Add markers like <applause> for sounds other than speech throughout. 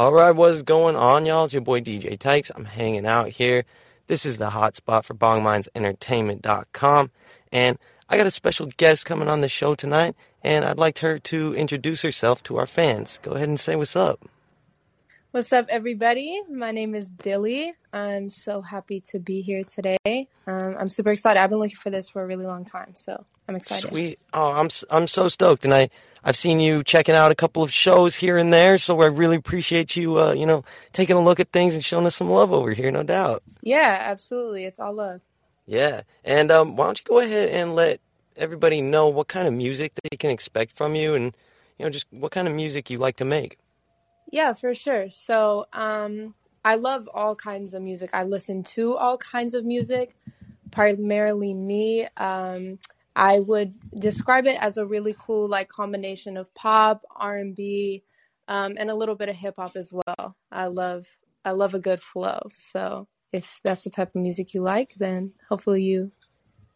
All right, what's going on, y'all? It's your boy DJ Tykes. I'm hanging out here. This is the hot spot for BongMindsEntertainment.com. And I got a special guest coming on the show tonight, and I'd like her to introduce herself to our fans. Go ahead and say what's up. What's up, everybody? My name is Dyli. I'm so happy to be here today. Um, I'm super excited. I've been looking for this for a really long time, so I'm excited. Sweet. Oh, I'm I'm so stoked, and I I've seen you checking out a couple of shows here and there, so I really appreciate you, uh, you know, taking a look at things and showing us some love over here, no doubt. Yeah, absolutely. It's all love. Yeah, and um, why don't you go ahead and let everybody know what kind of music they can expect from you, and you know, just what kind of music you like to make. Yeah, for sure. So, um, I love all kinds of music. I listen to all kinds of music, primarily me. Um, I would describe it as a really cool like combination of pop, R and B, um, and a little bit of hip hop as well. I love I love a good flow. So if that's the type of music you like, then hopefully you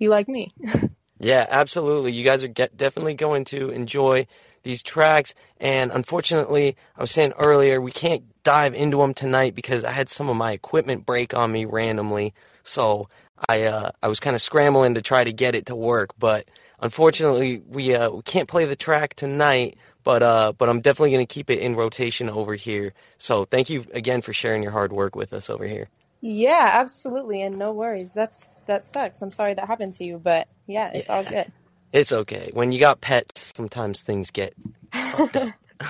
you like me. <laughs> yeah, absolutely. You guys are get, definitely going to enjoy these tracks. And unfortunately, I was saying earlier, we can't dive into them tonight because I had some of my equipment break on me randomly. So I uh, I was kind of scrambling to try to get it to work, but unfortunately, we uh, we can't play the track tonight. But uh, but I'm definitely going to keep it in rotation over here. So thank you again for sharing your hard work with us over here. Yeah, absolutely, and no worries. That's that sucks. I'm sorry that happened to you, but yeah, it's yeah. all good. It's okay. When you got pets, sometimes things get <laughs>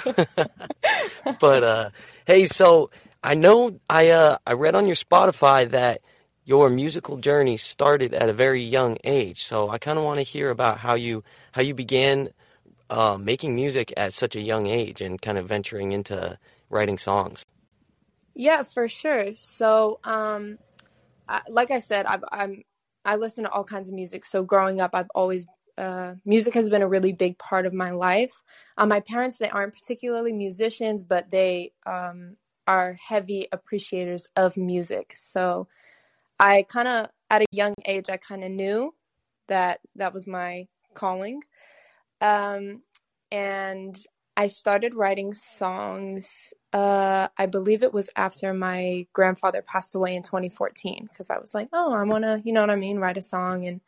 <laughs> but uh, hey, so I know I uh, I read on your Spotify that your musical journey started at a very young age. So I kind of want to hear about how you how you began uh, making music at such a young age and kind of venturing into writing songs. Yeah, for sure. So, um, I, like I said, I've, I'm I listen to all kinds of music. So growing up, I've always uh, music has been a really big part of my life. Uh, my parents, they aren't particularly musicians, but they um, are heavy appreciators of music. So I kind of, at a young age, I kind of knew that that was my calling. Um, and I started writing songs. Uh, I believe it was after my grandfather passed away in 2014 because I was like, oh, I want to, you know what I mean, write a song and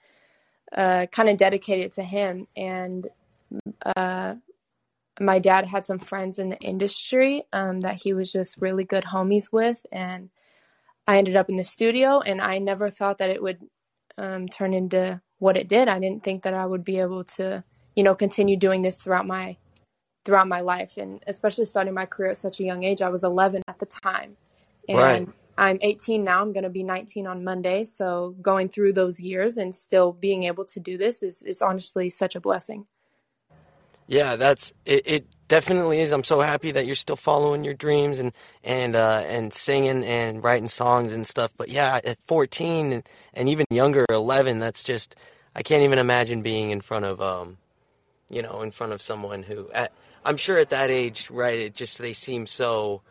uh, kind of dedicate it to him. And uh, my dad had some friends in the industry um, that he was just really good homies with. And I ended up in the studio, and I never thought that it would um, turn into what it did. I didn't think that I would be able to, you know, continue doing this throughout my throughout my life, and especially starting my career at such a young age. I was 11 at the time, and right. I'm 18 now. I'm going to be 19 on Monday. So going through those years and still being able to do this is, is honestly such a blessing. Yeah, that's it, it. Definitely is. I'm so happy that you're still following your dreams and and uh, and singing and writing songs and stuff. But yeah, at 14 and, and even younger, 11, that's just I can't even imagine being in front of um, you know, in front of someone who at, I'm sure at that age, right? It just they seem so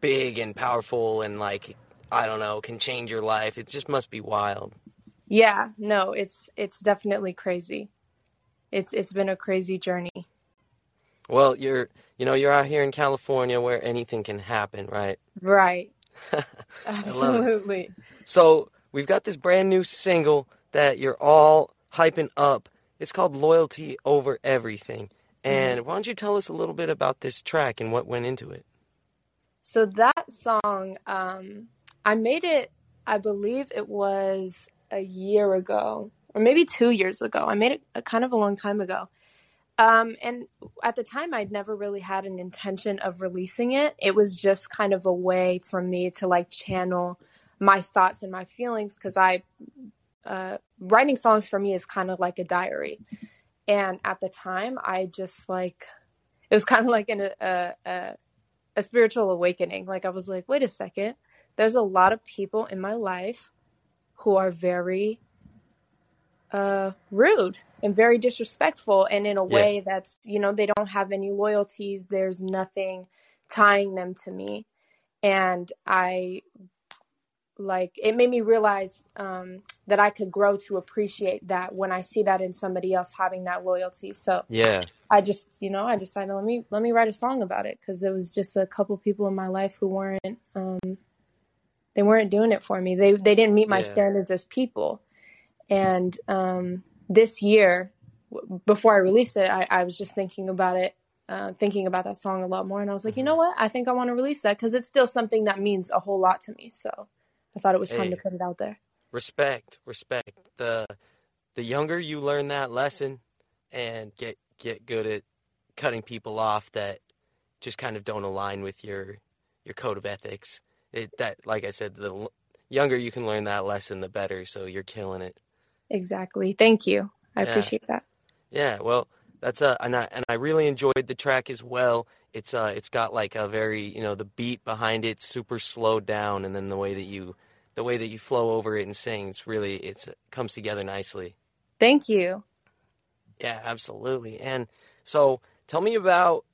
big and powerful and like I don't know, can change your life. It just must be wild. Yeah, no, it's it's definitely crazy. It's it's been a crazy journey. Well, you're you know, you're out here in California where anything can happen, right? Right. <laughs> Absolutely. So, we've got this brand new single that you're all hyping up. It's called Loyalty Over Everything. And mm-hmm. why don't you tell us a little bit about this track and what went into it? So that song um I made it, I believe it was a year ago, or maybe two years ago. I made it a, kind of a long time ago. Um, and at the time, I'd never really had an intention of releasing it. It was just kind of a way for me to like channel my thoughts and my feelings because I, uh, writing songs for me is kind of like a diary. And at the time, I just like, it was <laughs> kind of like an, a, a, a spiritual awakening. Like I was like, wait a second, there's a lot of people in my life who are very uh, rude and very disrespectful and in a way yeah. that's you know they don't have any loyalties there's nothing tying them to me and i like it made me realize um, that I could grow to appreciate that when I see that in somebody else having that loyalty. So yeah, I just, you know, I decided let me let me write a song about it because it was just a couple people in my life who weren't um, they weren't doing it for me. They they didn't meet my yeah. standards as people. And um, this year, w- before I released it, I, I was just thinking about it uh, thinking about that song a lot more. And I was like, you know mm-hmm. what? I think I want to release that because it's still something that means a whole lot to me. So I thought it was time hey, to put it out there. Respect, respect. The the younger you learn that lesson and get get good at cutting people off that just kind of don't align with your your code of ethics. It, that, like I said, the younger you can learn that lesson, the better. So you're killing it. Exactly. Thank you. I yeah. appreciate that. Yeah. Well, that's a and I and I really enjoyed the track as well. It's uh it's got like a very you know the beat behind it super slowed down, and then the way that you the way that you flow over it and sing, it's really it's it comes together nicely. Thank you. Yeah, absolutely. And so tell me about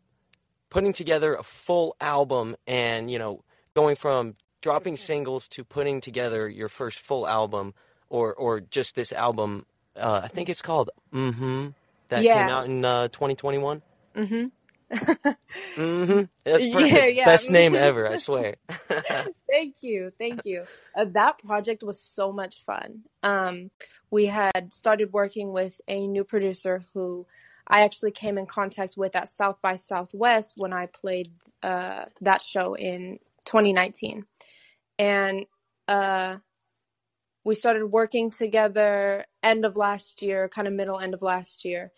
putting together a full album and you know going from dropping singles to putting together your first full album or or just this album uh, I think it's called Mm-hmm that yeah. came out in uh, 2021? Mm-hmm. <laughs> mm-hmm. That's perfect. Yeah, yeah. Best name ever, I swear. <laughs> thank you, thank you. Uh, that project was so much fun. Um, we had started working with a new producer who I actually came in contact with at South by Southwest when I played uh, that show in 2019, and uh, we started working together end of last year, kind of middle end of last year,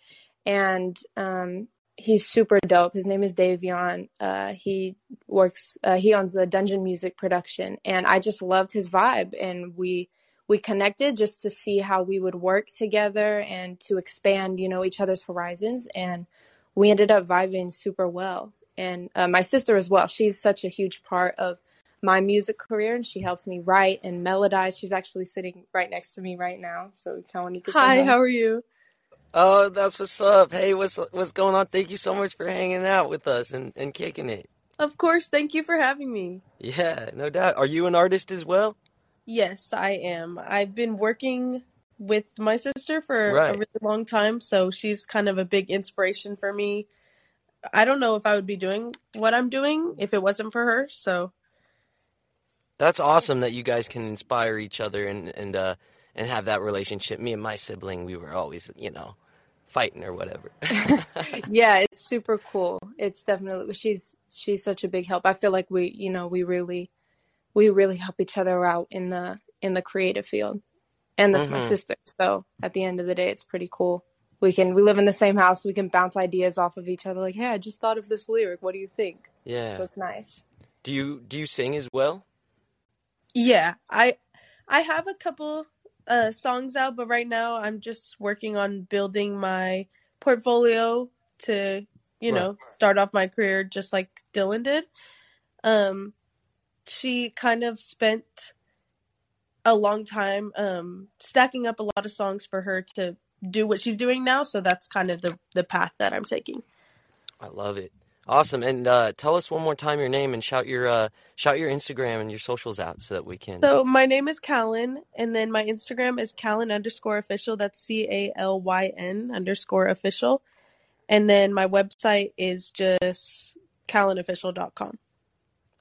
and um, he's super dope. His name is Davion. Uh, he works. Uh, he owns the Dungeon Music Production, and I just loved his vibe. And we we connected just to see how we would work together and to expand, you know, each other's horizons. And we ended up vibing super well. And uh, my sister as well. She's such a huge part of my music career and she helps me write and melodize. She's actually sitting right next to me right now. So Kawanika. Hi, how are you? Oh, that's what's up. Hey, what's what's going on? Thank you so much for hanging out with us and, and kicking it. Of course, thank you for having me. Yeah, no doubt. Are you an artist as well? Yes, I am. I've been working with my sister for right. a really long time, so she's kind of a big inspiration for me. I don't know if I would be doing what I'm doing if it wasn't for her, so that's awesome that you guys can inspire each other and and uh, and have that relationship. Me and my sibling, we were always, you know, fighting or whatever. <laughs> yeah, it's super cool. It's definitely she's she's such a big help. I feel like we, you know, we really we really help each other out in the in the creative field. And that's mm-hmm. my sister. So at the end of the day, it's pretty cool. We can we live in the same house. We can bounce ideas off of each other. Like, hey, I just thought of this lyric. What do you think? Yeah. So it's nice. Do you do you sing as well? Yeah, I I have a couple uh, songs out, but right now I'm just working on building my portfolio to you right. know start off my career just like Dylan did. Um, she kind of spent a long time um, stacking up a lot of songs for her to do what she's doing now, so that's kind of the the path that I'm taking. I love it. Awesome. And uh, tell us one more time your name and shout your uh, shout your Instagram and your socials out so that we can. So my name is Calyn, and then my Instagram is Calyn underscore official. That's C A L Y N underscore official, and then my website is just calynofficial.com.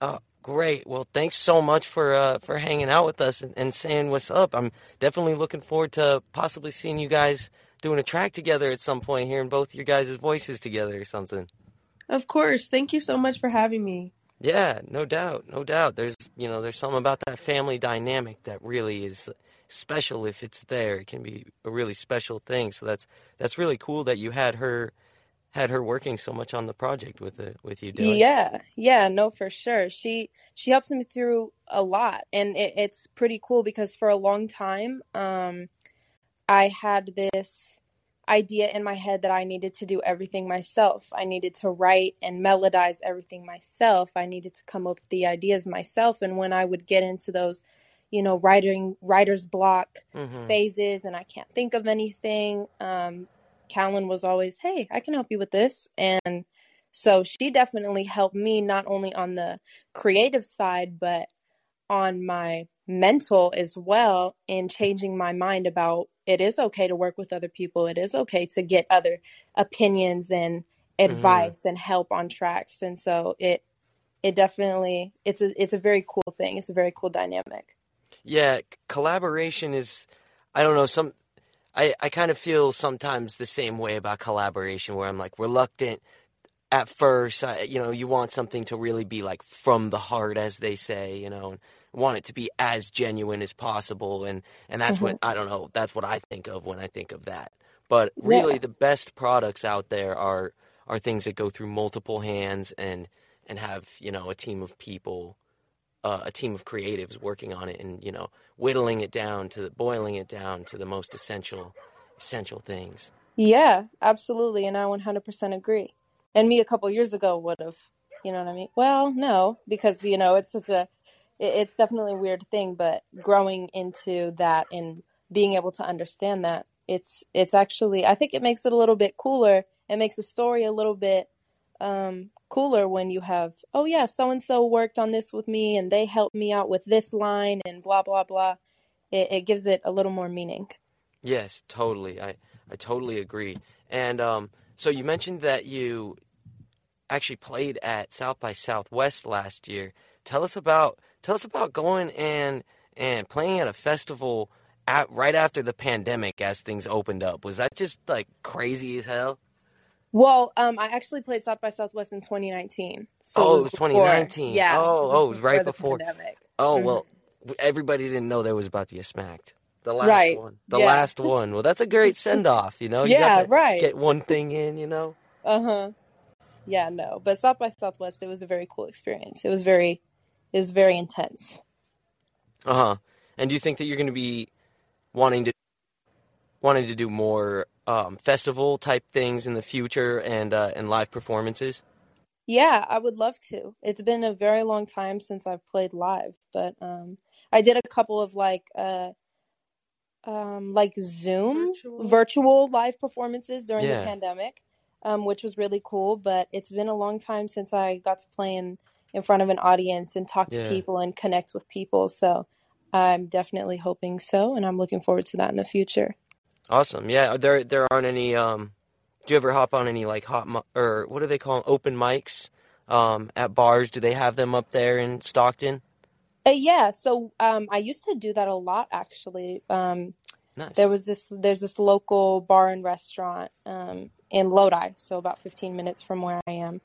Oh, great. Well, thanks so much for uh, for hanging out with us and, and saying what's up. I'm definitely looking forward to possibly seeing you guys doing a track together at some point, hearing both your guys' voices together or something. Of course. Thank you so much for having me. Yeah, no doubt, no doubt. There's, you know, there's something about that family dynamic that really is special if it's there. It can be a really special thing. So that's that's really cool that you had her had her working so much on the project with the with you. Dylan. Yeah, yeah, no, for sure. She she helps me through a lot, and it, it's pretty cool because for a long time, um, I had this idea in my head that I needed to do everything myself. I needed to write and melodize everything myself. I needed to come up with the ideas myself. And when I would get into those, you know, writing writer's block mm-hmm. phases and I can't think of anything, um, Calyn was always, Hey, I can help you with this. And so she definitely helped me not only on the creative side, but on my mental as well in changing my mind about it is okay to work with other people. It is okay to get other opinions and Mm-hmm. advice and help on tracks. And so it it definitely it's a it's a very cool thing. It's a very cool dynamic. Yeah, collaboration is, I don't know, some, I, I kind of feel sometimes the same way about collaboration where I'm like reluctant at first. I, you know, you want something to really be like from the heart, as they say, you know, want it to be as genuine as possible. And, and that's hmm what, I don't know, that's what I think of when I think of that. But really, Yeah. the best products out there are, are things that go through multiple hands and, and have, you know, a team of people uh, a team of creatives working on it and you know whittling it down to the, boiling it down to the most essential essential things Yeah, absolutely. And I 100% agree. And me a couple years ago would have, you know what I mean? Well, no, because, you know, it's such a, it- it's definitely a weird thing, but growing into that and being able to understand that it's, it's actually, I think it makes it a little bit cooler. It makes the story a little bit, um, cooler when you have, oh yeah, so and so worked on this with me and they helped me out with this line and blah, blah, blah. It, it gives it a little more meaning. yes totally i i totally agree and um so you mentioned that you actually played at south by southwest last year tell us about tell us about going and and playing at a festival at, right after the pandemic as things opened up was that just like crazy as hell Well, um, I actually played South by Southwest in 2019, so it oh it was was before. 2019 Yeah, oh it was oh it was right before the pandemic. Oh hmm well, everybody didn't know there was about to get smacked. The last Right. one, the Yeah. last one. Well, that's a great send off. You know, you Yeah. to Right. get one thing in. You know. Uh huh. Yeah. No, but South by Southwest, it was a very cool experience. It was very, it was very intense. Uh huh. And do you think that you're going to be wanting to wanting to do more um, festival type things in the future and uh, and live performances? Yeah, I would love to. It's been a very long time since I've played live, but um, I did a couple of like uh, um, like Zoom Virtual. virtual live performances during the pandemic, um, which was really cool. But it's been a long time since I got to play in in front of an audience and talk to Yeah. people and connect with people. So I'm definitely hoping so, and I'm looking forward to that in the future. Awesome. Yeah. There there aren't any. Um, do you ever hop on any like hot mi- or what do they call 'em? open mics um, at bars? Do they have them up there in Stockton? Uh, yeah, so um, I used to do that a lot actually. Um, Nice. there was this there's this local bar and restaurant um, in Lodi, so about 15 minutes from where I am.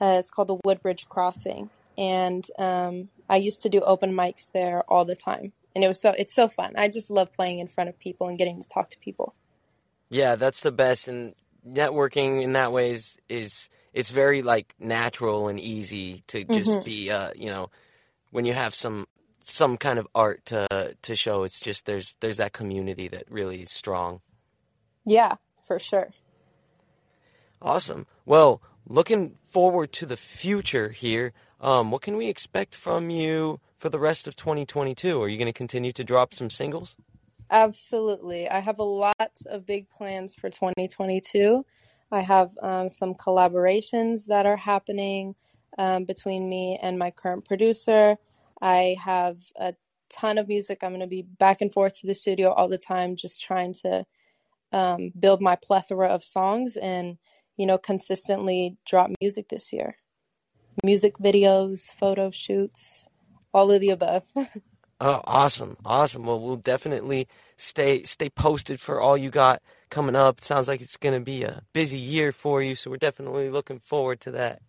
Uh, it's called the Woodbridge Crossing, and um, I used to do open mics there all the time, and it was so it's so fun. I just love playing in front of people and getting to talk to people. Yeah, that's the best. And networking in that way is, is it's very like natural and easy to just hmm be uh, you know, when you have some some kind of art to to show, it's just there's there's that community that really is strong. Yeah, for sure. Awesome. Well, looking forward to the future here, um, what can we expect from you for the rest of 2022? Are you going to continue to drop some singles? Absolutely. I have a lot of big plans for 2022. I have um, some collaborations that are happening um, between me and my current producer. I have a ton of music. I'm going to be back and forth to the studio all the time, just trying to um, build my plethora of songs and, you know, consistently drop music this year. Music videos, photo shoots, all of the above. <laughs> Oh, awesome, awesome. Well, we'll definitely stay stay posted for all you got coming up. It sounds like it's going to be a busy year for you, so we're definitely looking forward to that.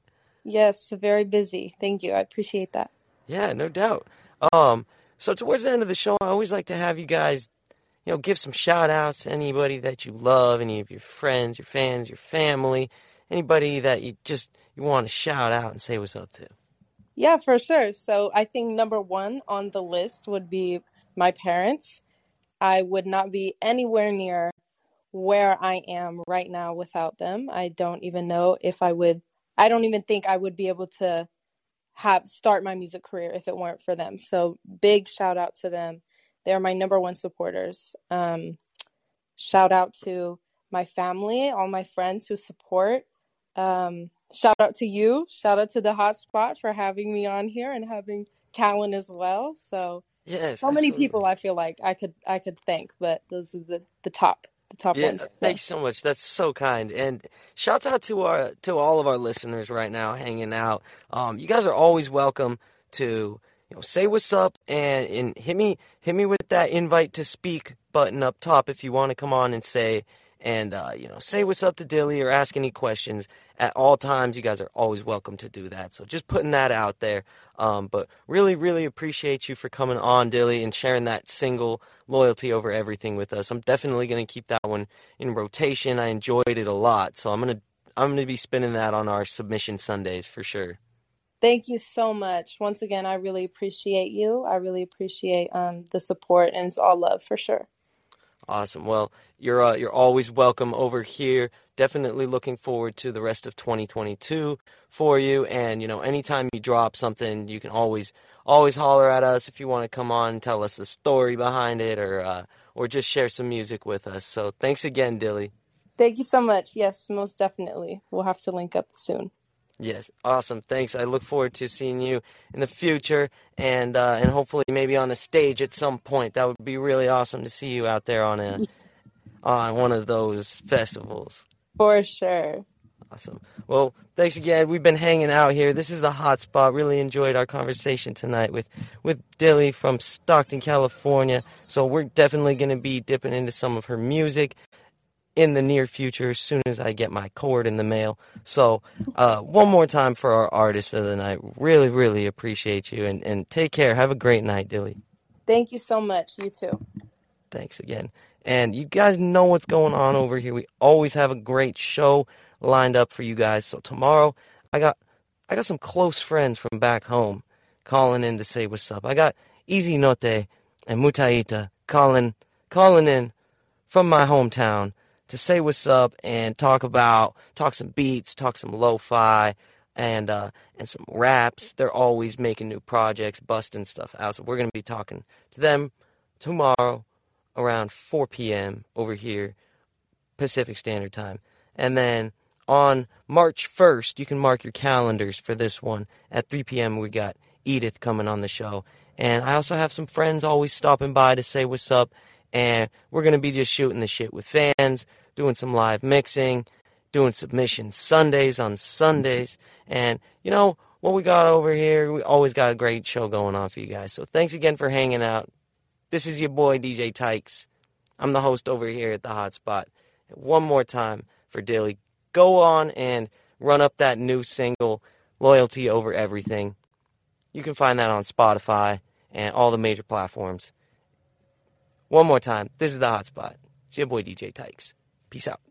yes, very busy. Thank you. I appreciate that. Yeah, no doubt. Um, so towards the end of the show, I always like to have you guys, you know, give some shout outs to anybody that you love, any of your friends, your fans, your family, anybody that you just you want to shout out and say what's up to. Yeah, for sure. So I think number one on the list would be my parents. I would not be anywhere near where I am right now without them. I don't even know if I would, I don't even think I would be able to have start my music career if it weren't for them. So big shout out to them. They're my number one supporters. Um, shout out to my family, all my friends who support. Um, shout out to you. Shout out to the hotspot for having me on here and having Calyn as well. So Yes. So many people I feel like I could I could thank, but those are the the top the top Yeah, ones. thank you so much. That's so kind. And shout out to our to all of our listeners right now hanging out. Um, you guys are always welcome to you know say what's up and, and hit me hit me with that invite to speak button up top if you want to come on and say and uh, you know say what's up to Dyli or ask any questions at all times. You guys are always welcome to do that. So just putting that out there. Um, but really, really appreciate you for coming on, Dyli, and sharing that single loyalty over everything with us. I'm definitely going to keep that one in rotation. I enjoyed it a lot, so I'm gonna I'm gonna be spinning that on our submission Sundays for sure. Thank you so much. Once again, I really appreciate you. I really appreciate um, the support, and it's all love for sure. Awesome. Well, you're uh, you're always welcome over here. Definitely looking forward to the rest of 2022 for you. And you know, anytime you drop something, you can always always holler at us if you want to come on and tell us the story behind it, or uh, or just share some music with us. So thanks again, Dyli. Thank you so much. Yes, most definitely. We'll have to link up soon. Yes, awesome. Thanks. I look forward to seeing you in the future, and uh, and hopefully maybe on the stage at some point. That would be really awesome to see you out there on a <laughs> on one of those festivals. For sure. Awesome. Well, thanks again. We've been hanging out here. This is the hot spot. Really enjoyed our conversation tonight with with Dyli from Stockton, California. So we're definitely going to be dipping into some of her music in the near future as soon as I get my cord in the mail. So, uh, one more time for our artist of the night. Really, really appreciate you and, and take care. Have a great night, Dyli. Thank you so much. You too. Thanks again. And you guys know what's going on over here. We always have a great show lined up for you guys. So tomorrow I got I got some close friends from back home calling in to say what's up. I got Easy Note and Mutaita calling calling in from my hometown to say what's up and talk about talk some beats, talk some lo-fi and uh and some raps. They're always making new projects, busting stuff out. So we're gonna be talking to them tomorrow around 4 p.m. over here, Pacific Standard Time. And then on March 1st, you can mark your calendars for this one. At 3 p.m., we got Edith coming on the show. And I also have some friends always stopping by to say what's up. And we're going to be just shooting the shit with fans, doing some live mixing, doing submission Sundays on Sundays. And, you know, what we got over here, we always got a great show going on for you guys. So thanks again for hanging out. This is your boy, DJ Tykes. I'm the host over here at the Hotspot. One more time for Dyli. Go on and run up that new single, Loyalty Over Everything. You can find that on Spotify and all the major platforms. One more time, this is the Hotspot. It's your boy, DJ Tykes. Peace out.